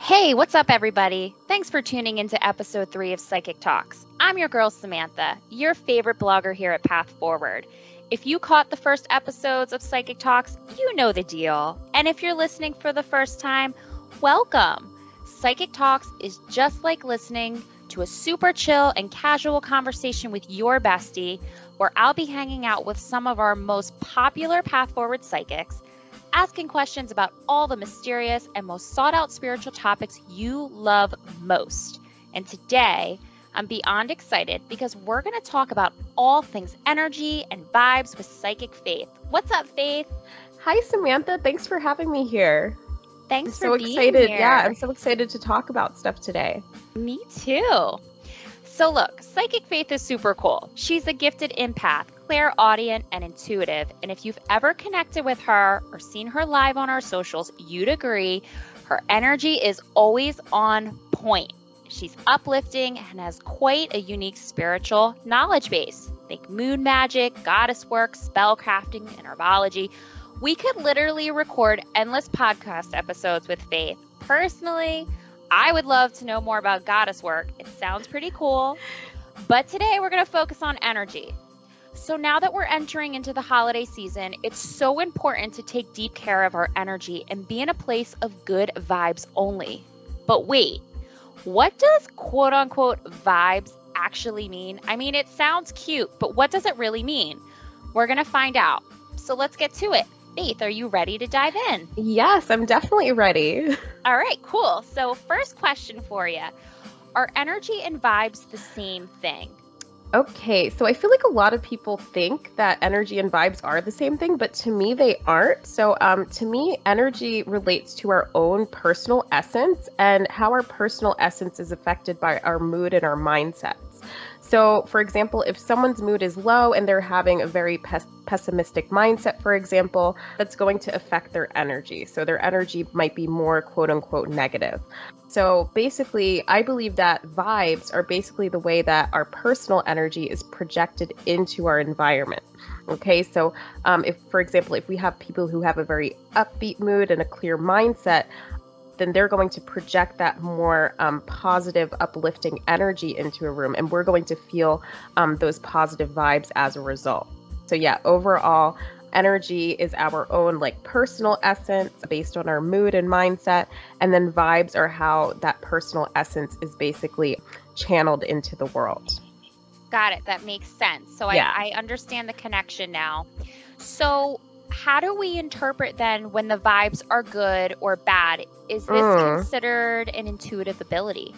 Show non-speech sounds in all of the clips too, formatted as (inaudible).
Hey, what's up, everybody? Thanks for tuning into episode three of Psychic Talks. I'm your girl, Samantha, your favorite blogger here at Path Forward. If you caught the first episodes of Psychic Talks, you know the deal. And if you're listening for the first time, welcome. Psychic Talks is just like listening to a super chill and casual conversation with your bestie, where I'll be hanging out with some of our most popular Path Forward psychics asking questions about all the mysterious and most sought out spiritual topics you love most. And today, I'm beyond excited because we're going to talk about all things energy and vibes with Psychic Faith. What's up, Faith? Hi, Samantha. Thanks for having me here. Thanks I'm for so being excited. here. Yeah, I'm so excited to talk about stuff today. Me too. So, look, Psychic Faith is super cool. She's a gifted empath, clairaudient, and intuitive. And if you've ever connected with her or seen her live on our socials, you'd agree her energy is always on point. She's uplifting and has quite a unique spiritual knowledge base. Think moon magic, goddess work, spell crafting, and herbology. We could literally record endless podcast episodes with Faith. Personally, I would love to know more about goddess work. It sounds pretty cool. But today we're going to focus on energy. So now that we're entering into the holiday season, it's so important to take deep care of our energy and be in a place of good vibes only. But wait, what does quote unquote vibes actually mean? I mean, it sounds cute, but what does it really mean? We're going to find out. So let's get to it. Faith, are you ready to dive in? Yes, I'm definitely ready. (laughs) All right, cool. So, first question for you Are energy and vibes the same thing? Okay, so I feel like a lot of people think that energy and vibes are the same thing, but to me, they aren't. So, um, to me, energy relates to our own personal essence and how our personal essence is affected by our mood and our mindsets. So, for example, if someone's mood is low and they're having a very pes- pessimistic mindset, for example, that's going to affect their energy. So, their energy might be more quote unquote negative. So, basically, I believe that vibes are basically the way that our personal energy is projected into our environment. Okay, so um, if, for example, if we have people who have a very upbeat mood and a clear mindset, then they're going to project that more um, positive, uplifting energy into a room, and we're going to feel um, those positive vibes as a result. So, yeah, overall, energy is our own like personal essence based on our mood and mindset, and then vibes are how that personal essence is basically channeled into the world. Got it. That makes sense. So, Yeah. I, I understand the connection now. So, how do we interpret then when the vibes are good or bad? Is this Mm. considered an intuitive ability?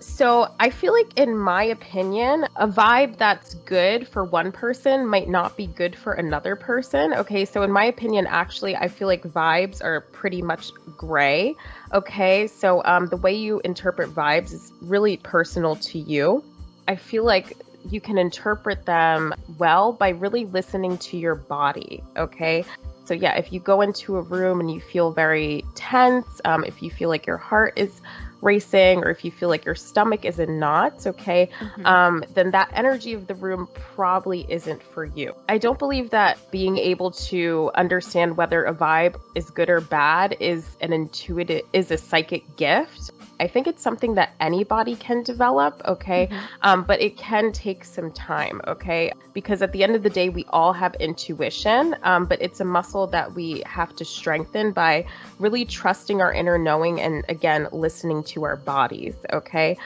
So I feel like, in my opinion, a vibe that's good for one person might not be good for another person. Okay, so in my opinion, actually, I feel like vibes are pretty much gray. Okay, so um, the way you interpret vibes is really personal to you. I feel like you can interpret them well by really listening to your body. Okay. So, yeah, if you go into a room and you feel very tense, um, if you feel like your heart is racing, or if you feel like your stomach is in knots, okay, um, then that energy of the room probably isn't for you. I don't believe that being able to understand whether a vibe is good or bad is an intuitive, is a psychic gift. I think it's something that anybody can develop, okay? Um, but it can take some time, okay? Because at the end of the day, we all have intuition, um, but it's a muscle that we have to strengthen by really trusting our inner knowing and again, listening to our bodies, okay?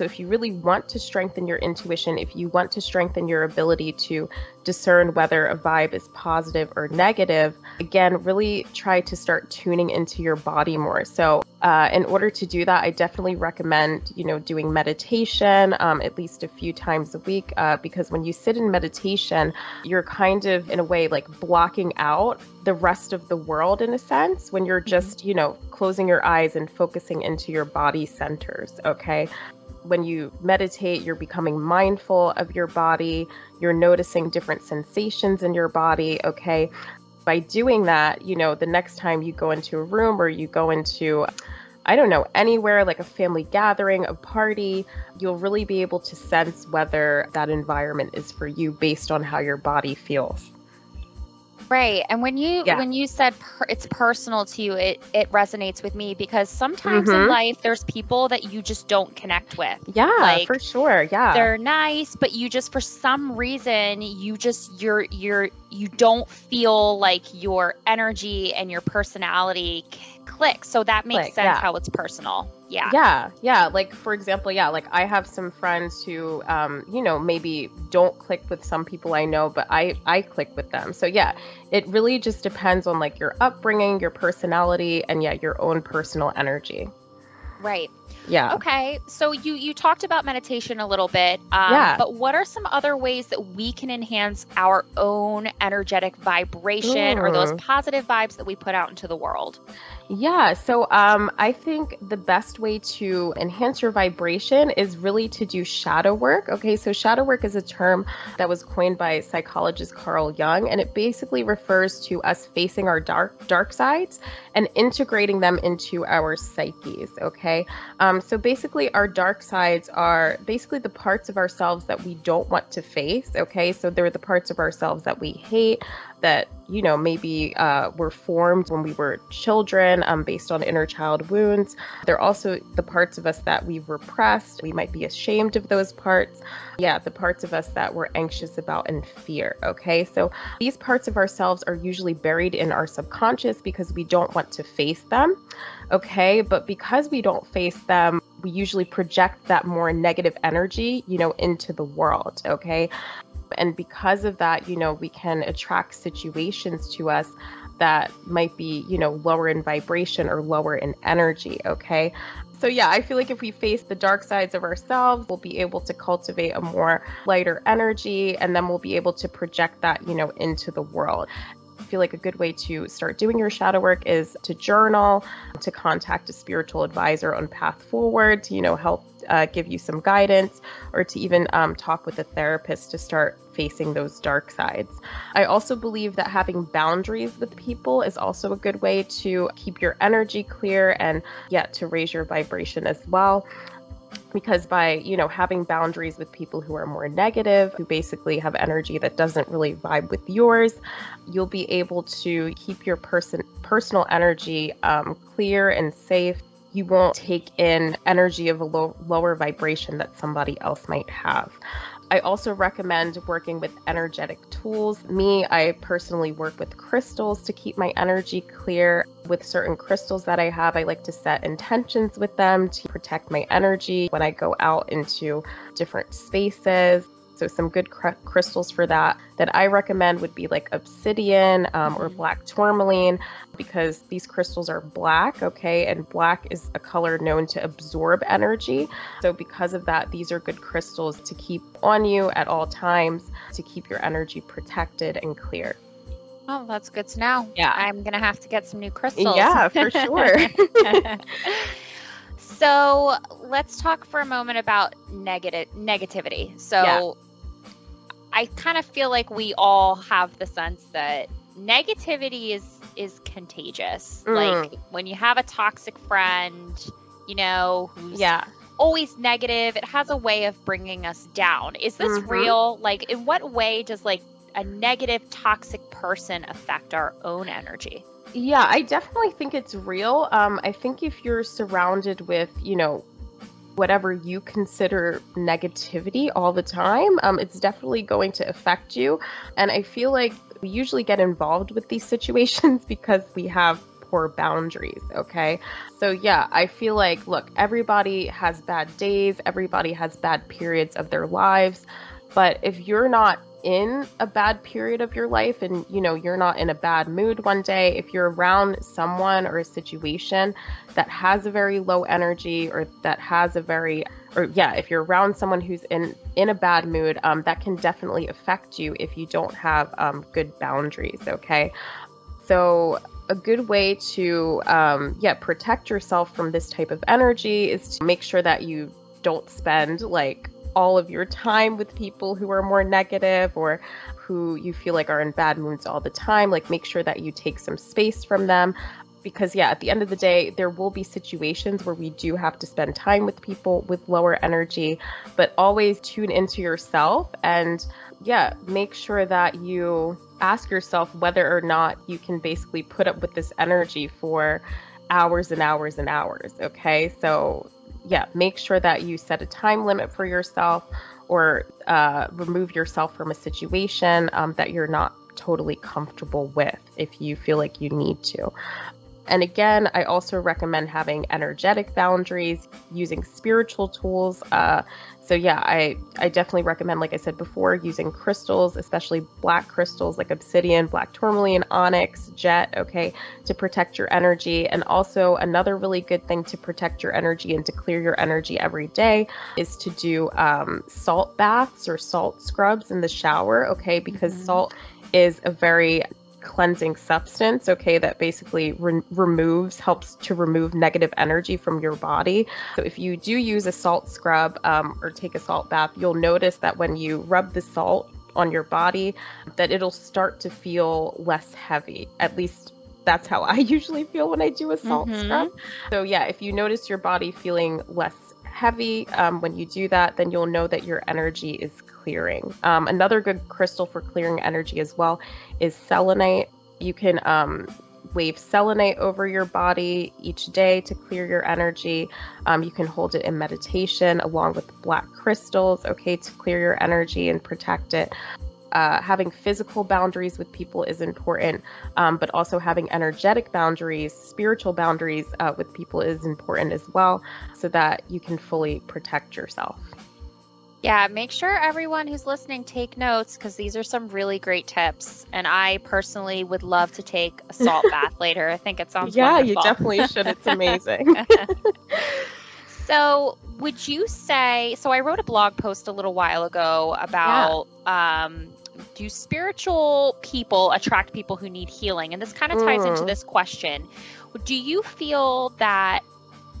So, if you really want to strengthen your intuition, if you want to strengthen your ability to discern whether a vibe is positive or negative, again, really try to start tuning into your body more. So, uh, in order to do that, I definitely recommend, you know, doing meditation um, at least a few times a week uh, because when you sit in meditation, you're kind of, in a way, like blocking out the rest of the world in a sense when you're just, you know, closing your eyes and focusing into your body centers. Okay when you meditate, you're becoming mindful of your body, you're noticing different sensations in your body, okay? By doing that, you know, the next time you go into a room or you go into, I don't know, anywhere like a family gathering, a party, you'll really be able to sense whether that environment is for you based on how your body feels. Right. And when you Yeah. when you said per, it's personal to you, it it resonates with me because sometimes in Mhm. life there's people that you just don't connect with. Yeah, Like, for sure. Yeah. They're nice, but you just for some reason you just you're you're you don't feel like your energy and your personality c- click. So that makes Click, sense yeah. how it's personal. Yeah. Yeah, yeah. Like for example, yeah, like I have some friends who, um, you know, maybe don't click with some people I know, but I I click with them. So yeah, it really just depends on like your upbringing, your personality, and yeah, your own personal energy. Right. Yeah. Okay, so you you talked about meditation a little bit, um, Yeah. but what are some other ways that we can enhance our own energetic vibration or those positive vibes that we put out into the world? Yeah, so um, I think the best way to enhance your vibration is really to do shadow work. Okay, so shadow work is a term that was coined by psychologist Carl Jung, and it basically refers to us facing our dark dark sides and integrating them into our psyches. Okay, um, so basically, our dark sides are basically the parts of ourselves that we don't want to face. Okay, so they're the parts of ourselves that we hate, that you know maybe uh, were formed when we were children um, based on inner child wounds. They're also the parts of us that we've repressed. We might be ashamed of those parts. Yeah the parts of us that we're anxious about and fear okay? So these parts of ourselves are usually buried in our subconscious because we don't want to face them okay? But because we don't face them we usually project that more negative energy you know into the world okay and because of that, you know, we can attract situations to us that might be, you know, lower in vibration or lower in energy. Okay. So, yeah, I feel like if we face the dark sides of ourselves, we'll be able to cultivate a more lighter energy and then we'll be able to project that, you know, into the world. I feel like a good way to start doing your shadow work is to journal, to contact a spiritual advisor on path forward, to, you know, help uh, give you some guidance, or to even um, talk with a therapist to start facing those dark sides. I also believe that having boundaries with people is also a good way to keep your energy clear and, yet to raise your vibration as well. Because by you know having boundaries with people who are more negative who basically have energy that doesn't really vibe with yours you'll be able to keep your person personal energy um, clear and safe. You won't take in energy of a low, lower vibration that somebody else might have I also recommend working with energetic tools. Me, I personally work with crystals to keep my energy clear. With certain crystals that I have, I like to set intentions with them to protect my energy when I go out into different spaces. So, some good cr- crystals for that that I recommend would be like obsidian um, or Mhm. black tourmaline because these crystals are black, okay? And black is a color known to absorb energy. So, because of that, these are good crystals to keep on you at all times to keep your energy protected and clear. Oh, that's good to know. Yeah. I'm gonna have to get some new crystals. Yeah, for (laughs) sure. so let's talk for a moment about negative negativity. So Yeah. I kind of feel like we all have the sense that negativity is is contagious. Mm. Like when you have a toxic friend, you know, who's yeah. always negative, it has a way of bringing us down. Is this Mhm. real? Like in what way does like a negative toxic person affect our own energy? Yeah, I definitely think it's real. Um, I think if you're surrounded with, you know, whatever you consider negativity all the time, um, it's definitely going to affect you. And I feel like we usually get involved with these (laughs) situations because we have poor boundaries. Okay. So, yeah, I feel like, look, everybody has bad days, everybody has bad periods of their lives. But if you're not in a bad period of your life and you know you're not in a bad mood one day if you're around someone or a situation that has a very low energy or that has a very or yeah if you're around someone who's in in a bad mood um, that can definitely affect you if you don't have um, good boundaries okay? So a good way to um, yeah protect yourself from this type of energy is to make sure that you don't spend like all of your time with people who are more negative or who you feel like are in bad moods all the time. Like, make sure that you take some space from them. Because, yeah, at the end of the day, there will be situations where we do have to spend time with people with lower energy, but always tune into yourself and yeah, make sure that you ask yourself whether or not you can basically put up with this energy for hours and hours and hours. Okay. So, yeah, make sure that you set a time limit for yourself or uh, remove yourself from a situation um, that you're not totally comfortable with if you feel like you need to. And again, I also recommend having energetic boundaries, using spiritual tools. Uh, so yeah, I I definitely recommend, like I said before, using crystals, especially black crystals like obsidian, black tourmaline, onyx, jet, okay, to protect your energy. And also another really good thing to protect your energy and to clear your energy every day is to do um, salt baths or salt scrubs in the shower, okay, because mm-hmm. salt is a very cleansing substance, okay, that basically re- removes, helps to remove negative energy from your body. So if you do use a salt scrub um, or take a salt bath, you'll notice that when you rub the salt on your body, that it'll start to feel less heavy. At least that's how I (laughs) usually feel when I do a salt mm-hmm. scrub. So yeah, if you notice your body feeling less heavy um, when you do that, then you'll know that your energy is clearing. Um, another good crystal for clearing energy as well is selenite. You can um, wave selenite over your body each day to clear your energy. Um, you can hold it in meditation along with black crystals, okay, to clear your energy and protect it. Uh, having physical boundaries with people is important, um, but also having energetic boundaries, spiritual boundaries uh, with people is important as well, so that you can fully protect yourself. Yeah, make sure everyone who's listening take notes because these are some really great tips. And I personally would love to take a salt (laughs) bath later. I think it sounds yeah, wonderful. you definitely should. It's amazing. (laughs) (laughs) so, would you say? So, I wrote a blog post a little while ago about yeah. um, do spiritual people attract people who need healing? And this kind of ties mm. into this question. Do you feel that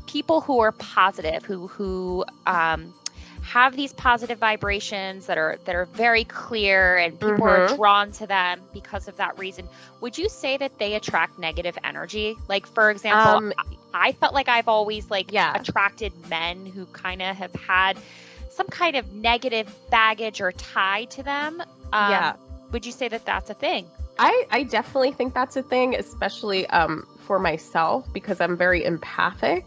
people who are positive, who who um, have these positive vibrations that are that are very clear and people mm-hmm. are drawn to them because of that reason. Would you say that they attract negative energy? Like for example um, I, felt like i've always like yeah. attracted men who kind of have had some kind of negative baggage or tie to them. Um, yeah. would you say that that's a thing? I, I definitely think that's a thing, especially um, for myself because I'm very empathic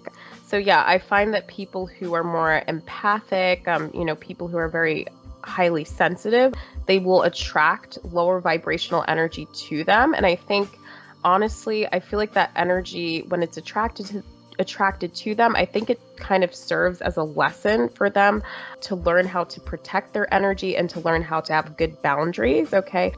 so yeah, I find that people who are more empathic, um, you know, people who are very highly sensitive, they will attract lower vibrational energy to them. And I think honestly, I feel like that energy when it's attracted to attracted to them, I think it kind of serves as a lesson for them to learn how to protect their energy and to learn how to have good boundaries, okay?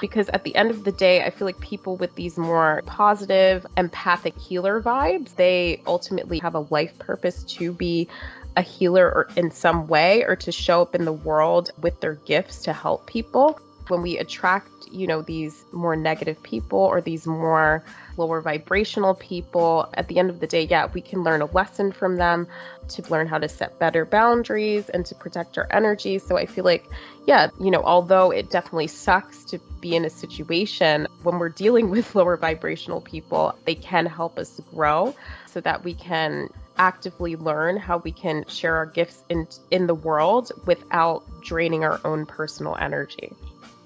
Because at the end of the day, I feel like people with these more positive, empathic healer vibes, they ultimately have a life purpose to be a healer or in some way or to show up in the world with their gifts to help people. When we attract, you know, these more negative people or these more lower vibrational people, at the end of the day, yeah, we can learn a lesson from them to learn how to set better boundaries and to protect our energy. So I feel like, yeah, you know, although it definitely sucks to be in a situation when we're dealing (laughs) with lower vibrational people, they can help us grow so that we can actively learn how we can share our gifts in in the world without draining our own personal energy.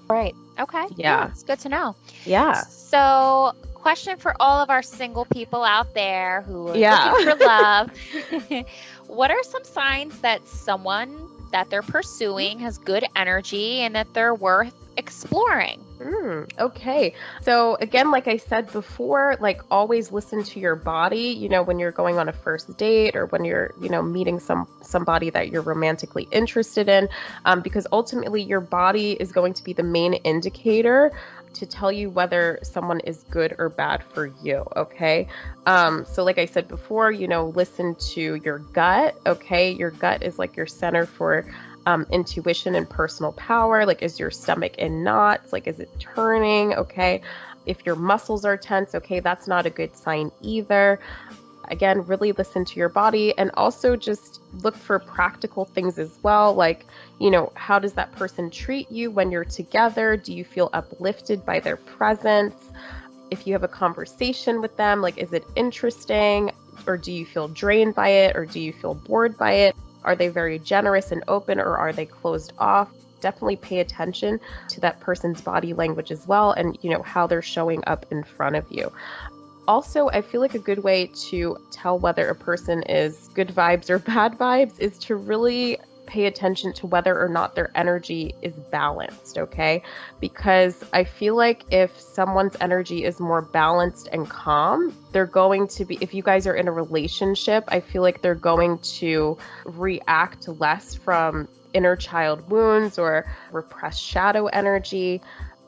Right. Okay. Yeah. It's good to know. Yeah. So question for all of our single people out there who are yeah. looking for (laughs) love. (laughs) what are some signs that someone that they're pursuing mm-hmm. has good energy and that they're worth exploring? Mm, okay. So again, like I said before, like always listen to your body, you know, when you're going on a first date or when you're, you know, meeting some somebody that you're romantically interested in, um, because ultimately your body is going to be the main indicator to tell you whether someone is good or bad for you. Okay. Um, so, like I said before, you know, listen to your gut. Okay. Your gut is like your center for um, intuition and personal power. Like, is your stomach in knots? Like, is it turning? Okay. If your muscles are tense, okay, that's not a good sign either again, really listen to your body and also just look for practical things as well. Like, you know, how does that person treat you when you're together? Do you feel uplifted by their presence? If you have a conversation with them, like, is it interesting? Or do you feel drained by it? Or do you feel bored by it? Are they very generous and open or are they closed off? definitely pay attention to that person's body language as well and, you know, how they're showing up in front of you. Also, I feel like a good way to tell whether a person is good vibes or (laughs) bad vibes is to really pay attention to whether or not their energy is balanced, okay? Because I feel like if someone's energy is more balanced and calm, they're going to be, if you guys are in a relationship, I feel like they're going to react less from inner child wounds or repressed shadow energy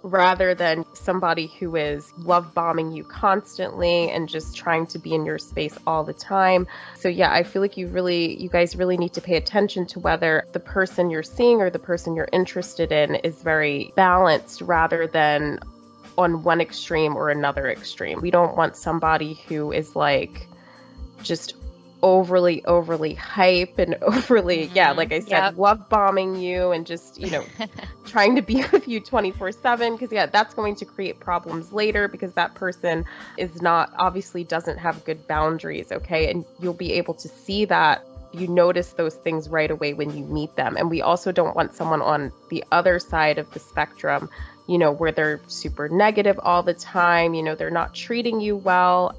rather than somebody who is love bombing you constantly and just trying to be in your space all the time. So yeah, I feel like you really you guys really need to pay attention to whether the person you're seeing or the person you're interested in is very balanced rather than on one extreme or another extreme. We don't want somebody who is like just overly overly hype and (laughs) overly mm-hmm. yeah like i said yep. love bombing you and just you know (laughs) trying to be (laughs) with you 24 7 because yeah that's going to create problems later because that person is not obviously doesn't have good boundaries okay and you'll be able to see that you notice those things right away when you meet them and we also don't want someone on the other side of the spectrum you know where they're super negative all the time you know they're not treating you well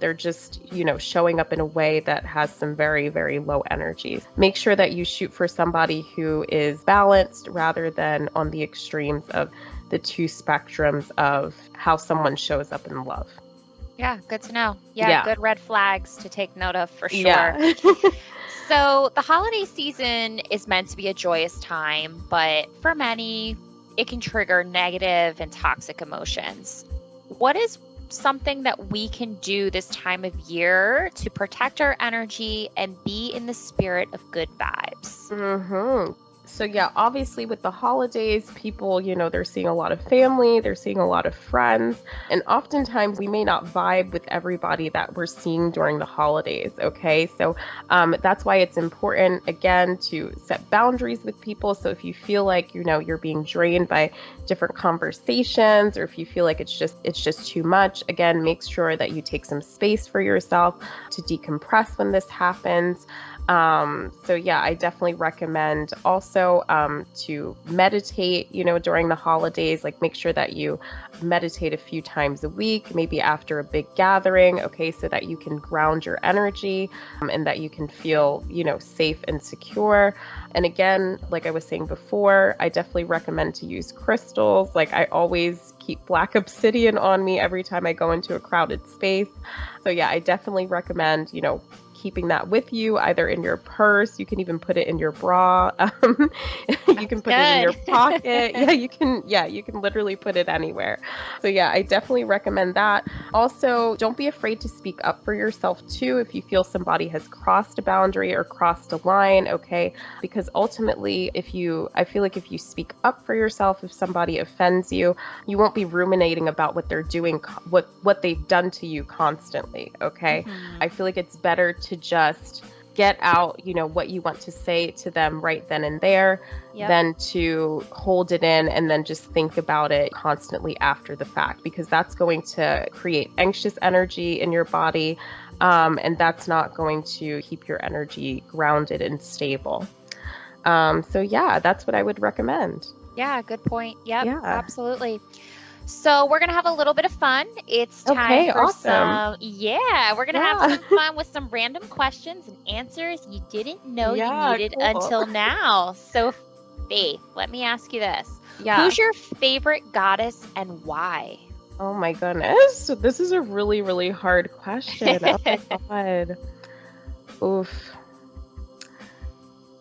they're just, you know, showing up in a way that has some very, very low energies. Make sure that you shoot for somebody who is balanced rather than on the extremes of the two spectrums of how someone shows up in love. Yeah, good to know. Yeah, yeah. good red flags to take note of for sure. Yeah. (laughs) so, the holiday season is meant to be a joyous time, but for many, it can trigger negative and toxic emotions. What is something that we can do this time of year to protect our energy and be in the spirit of good vibes. Mm-hmm. So, yeah, obviously, with the holidays, people, you know, they're seeing a lot of family, they're seeing a lot of friends, and oftentimes we may not vibe with everybody that we're seeing during the holidays. Okay. So, um, that's why it's important, again, to set boundaries with people. So, if you feel like, you know, you're being drained by different conversations, or if you feel like it's just, it's just too much, again, make sure that you take some space for yourself to decompress when this happens. Um, so yeah, I definitely recommend also um, to meditate, you know, during the holidays, like make sure that you meditate a few times a week, maybe after a big gathering, okay, so that you can ground your energy um, and that you can feel, you know, safe and secure. And again, like I was saying before, I definitely recommend to use crystals. Like I always keep black obsidian on me every time I go into a crowded space. So yeah, I definitely recommend, you know, keeping that with you, either in your purse. You can even put it in your bra. (laughs) Um, you can put good. it in your pocket. (laughs) yeah, you can. Yeah, you can literally put it anywhere. So yeah, I definitely recommend that. Also, don't be afraid to speak up for yourself too if you feel somebody has crossed a boundary or crossed a line. Okay, because ultimately, if you, I feel like if you speak up for yourself, if somebody offends you, you won't be ruminating about what they're doing, what what they've done to you constantly. Okay, mm-hmm. I feel like it's better to just get out, you know, what you want to say to them right then and there, yep. than to hold it in and then just think about it constantly after the fact, because that's going to create anxious energy in your body. Um, and that's not going to keep your energy grounded and stable. Um, so, yeah, that's what I would recommend. Yeah, good point. Yep, yeah, absolutely. So we're gonna have a little bit of fun. It's time okay, for awesome. some yeah, we're gonna yeah. have some fun with some random questions and answers you didn't know yeah, you needed cool. until now. So Faith, let me ask you this. Yeah. Who's your favorite goddess and why? Oh my goodness. This is a really, really hard question. oh my (laughs) god. Oof.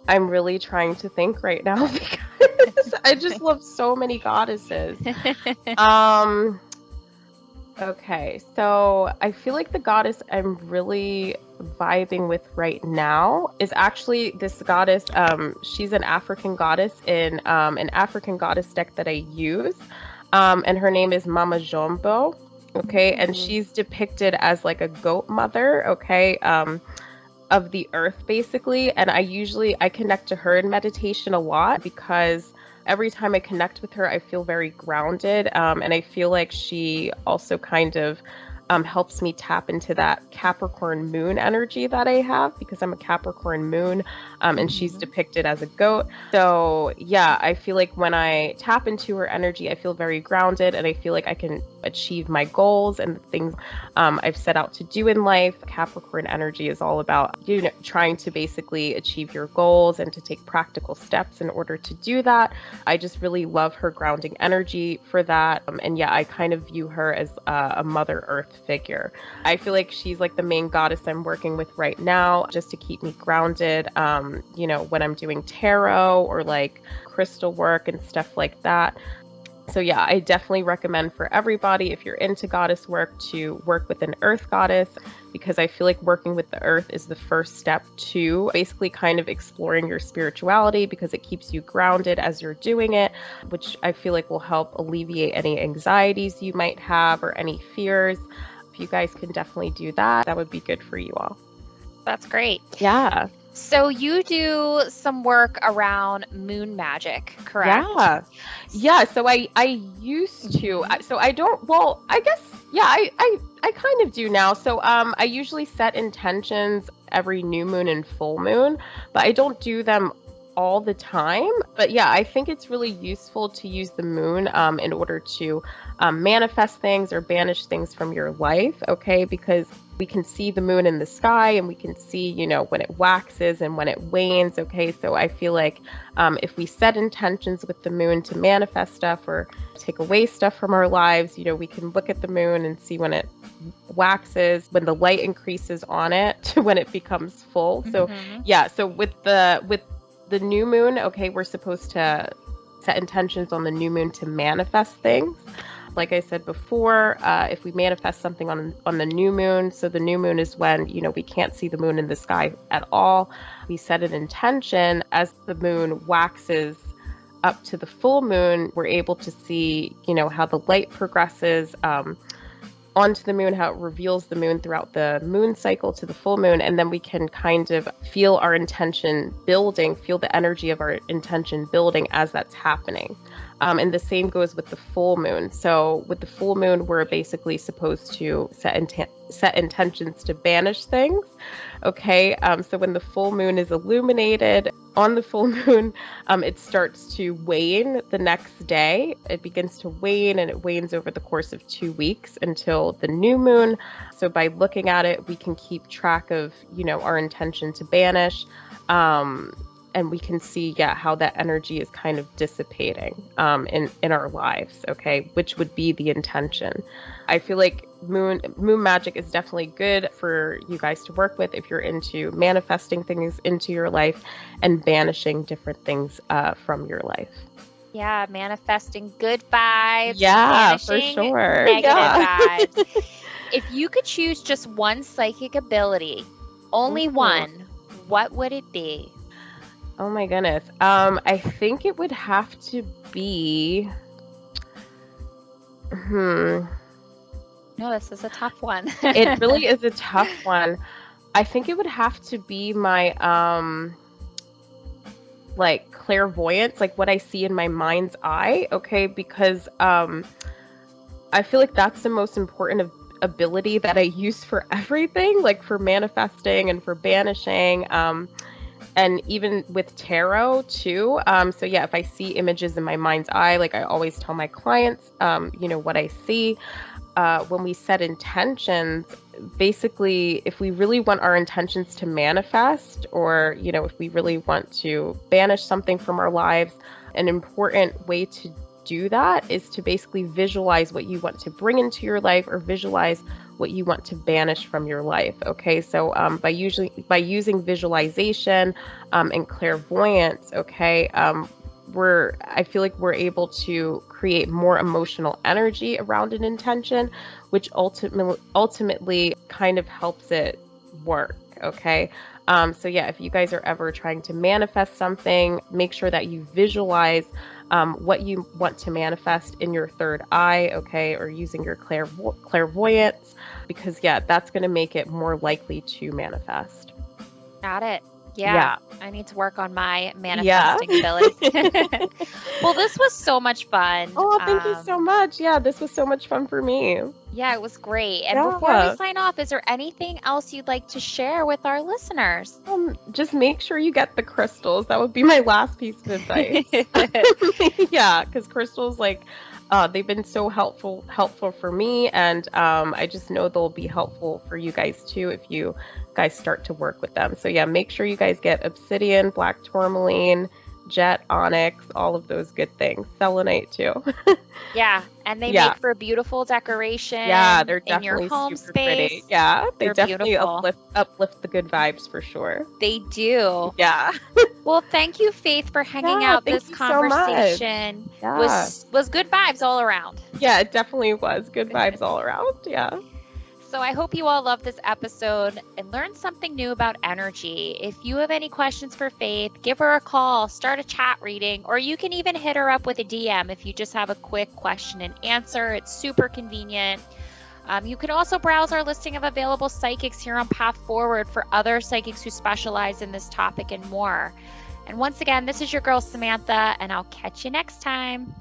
I'm really trying to think right now (laughs) because (laughs) I just love so many goddesses. (laughs) Um okay, so I feel like the goddess I'm really vibing with right now is actually this goddess. Um, she's an African goddess in um, an African goddess deck that I use. Um, and her name is Mama Jombo. Okay, mm-hmm. and she's depicted as like a goat mother. Okay, um, of the earth basically and i usually i connect to her in meditation a lot because every time I connect with her, I feel very grounded. Um, and I feel like she also kind of um, helps me tap into that Capricorn moon energy that I have because I'm a Capricorn moon um, and she's Mhm. depicted as a goat. So, yeah, I feel like when I tap into her energy, I feel very grounded and I feel like I can achieve my goals and the things um, I've set out to do in life. Capricorn energy is all about you know trying to basically achieve your goals and to take practical steps in order to do that. I just really love her grounding energy for that. Um, and yeah, I kind of view her as uh, a Mother Earth figure. I feel like she's like the main goddess I'm working with right now, just to keep me grounded. Um, you know, when I'm doing tarot or like crystal work and stuff like that. So yeah, I definitely recommend for everybody if you're into goddess work to work with an earth goddess because I feel like working with the earth is the first step to basically kind of exploring your spirituality because it keeps you grounded as you're doing it, which I feel like will help alleviate any anxieties you might have or any fears. If you guys can definitely do that, that would be good for you all. That's great. Yeah. So you do some work around moon magic, correct? Yeah. Yeah, so I I used to so I don't well, I guess yeah, I I I kind of do now. So um I usually set intentions every new moon and full moon, but I don't do them all the time. But yeah, I think it's really useful to use the moon um, in order to um, manifest things or banish things from your life, okay? Because we can see the moon in the sky and we can see, you know, when it waxes and when it wanes, okay? So I feel like um, if we set intentions with the moon to manifest stuff or take away stuff from our lives, you know, we can look at the moon and see when it waxes, when the light increases on it (laughs) to when it becomes full. So Mhm. yeah, so with the with the new moon, okay, we're supposed to set intentions on the new moon to manifest things. Like I said before, uh, if we manifest something on on the new moon, so the new moon is when you know we can't see the moon in the sky at all. We set an intention as the moon waxes up to the full moon. We're able to see, you know, how the light progresses. Um, onto the moon, how it reveals the moon throughout the moon cycle to the full moon, and then we can kind of feel our intention building, feel the energy of our intention building as that's happening. Um, and the same goes with the full moon. So with the full moon, we're basically supposed to set inten- set intentions to banish things. Okay. Um, so when the full moon is illuminated on the full (laughs) moon, um, it starts to wane the next day. It begins to wane and it wanes over the course of two weeks until the new moon. So by looking at it, we can keep track of, you know, our intention to banish. Um, and we can see, yeah, how that energy is kind of dissipating um, in in our lives. Okay, which would be the intention. I feel like moon moon magic is definitely good for you guys to work with if you're into manifesting things into your life and banishing different things uh, from your life. Yeah, manifesting good vibes. Yeah, for sure. Negative Yeah. (laughs) vibes. if you could choose just one psychic ability, only Ooh. one, what would it be? Oh my goodness. Um, I think it would have to be. Hmm. No, this is a tough one. it really (laughs) is a tough one. I think it would have to be my um like clairvoyance, like what I see in my mind's eye, okay? Because um I feel like that's the most important of ability that I use for (laughs) everything, like for manifesting and for banishing. Um and even with tarot too. Um, so yeah, if I see images in my mind's eye, like I always tell my clients, um, you know, what I see. Uh, when we set intentions, basically, if we really want our intentions to manifest, or you know, if we really want to banish something from our lives, an important way to do that is to basically visualize what you want to bring into your life, or visualize what you want to banish from your life. Okay, so um, by usually by using visualization um, and clairvoyance, okay, um, we're I feel like we're able to create more emotional energy around an intention, which ultimately ultimately kind of helps it work. Okay. Um, so yeah, if you guys are ever trying to manifest something, make sure that you visualize um, what you want to manifest in your third eye, okay, or using your clairvo- clairvoyance, because yeah, that's going to make it more likely to manifest. Got it. Yeah, Yeah. I need to work on my manifesting ability. (laughs) (laughs) well, this was so much fun. Oh, thank you Um, so much. Yeah, this was so much fun for me. Yeah, it was great. And before we sign off, is there anything else you'd like to share with our listeners? Um, just make sure you get the crystals. That would be my last piece of advice. (laughs) yeah, because crystals, like, uh, they've been so helpful helpful for me, and um, I just know they'll be helpful for you guys too if you guys start to work with them. So yeah, make sure you guys get obsidian, black tourmaline, jet, onyx, all of those good things. Selenite too. (laughs) yeah, and they Yeah. make for beautiful decoration. yeah, they're in your definitely home super space. pretty. Yeah, they They're definitely beautiful. uplift uplift the good vibes for sure. They do. Yeah. (laughs) Well, thank you, Faith, for hanging Yeah, out this you so conversation. Yeah. was was good vibes all around. Yeah, it definitely was. Good vibes all around. Yeah. So I hope you all loved this episode and learned something new about energy. If you have any questions for Faith, give her a call, start a chat reading, or you can even hit her up with a DM if you just have a quick question and answer. It's super convenient. Um, you can also browse our listing of available psychics here on Path Forward for other psychics who specialize in this topic and more. And once again, this is your girl Samantha, and I'll catch you next time.